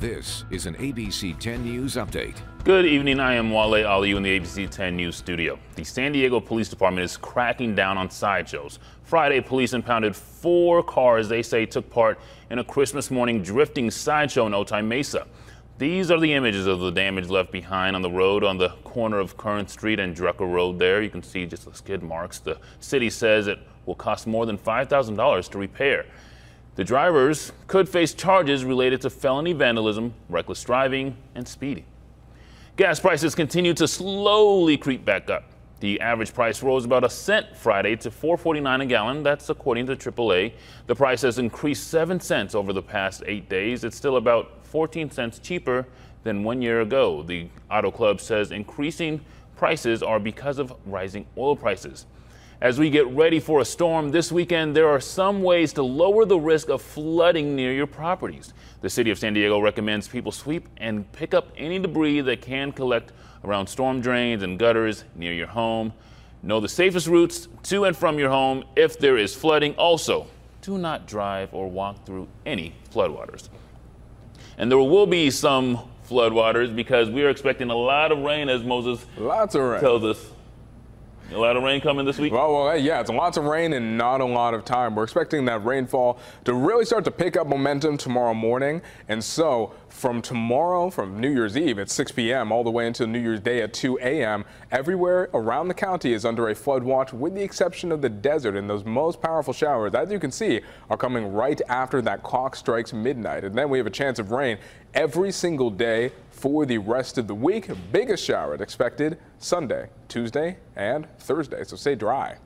This is an ABC 10 News update. Good evening. I am Wale Aliu in the ABC 10 News studio. The San Diego Police Department is cracking down on sideshows. Friday, police impounded four cars they say took part in a Christmas morning drifting sideshow in Otay Mesa. These are the images of the damage left behind on the road on the corner of Current Street and Drucker Road there. You can see just the skid marks. The city says it will cost more than $5,000 to repair. The drivers could face charges related to felony vandalism, reckless driving, and speeding. Gas prices continue to slowly creep back up. The average price rose about a cent Friday to 4.49 a gallon. That's according to AAA. The price has increased 7 cents over the past 8 days. It's still about 14 cents cheaper than 1 year ago. The Auto Club says increasing prices are because of rising oil prices. As we get ready for a storm this weekend, there are some ways to lower the risk of flooding near your properties. The city of San Diego recommends people sweep and pick up any debris that can collect around storm drains and gutters near your home. Know the safest routes to and from your home if there is flooding. Also, do not drive or walk through any floodwaters. And there will be some floodwaters because we are expecting a lot of rain, as Moses Lots of rain. tells us. A lot of rain coming this week? Well, well, yeah, it's lots of rain and not a lot of time. We're expecting that rainfall to really start to pick up momentum tomorrow morning. And so from tomorrow, from New Year's Eve at 6 p.m. all the way until New Year's Day at 2 a.m., everywhere around the county is under a flood watch with the exception of the desert. And those most powerful showers, as you can see, are coming right after that clock strikes midnight. And then we have a chance of rain every single day for the rest of the week. Biggest shower expected Sunday, Tuesday, and Thursday. So stay dry.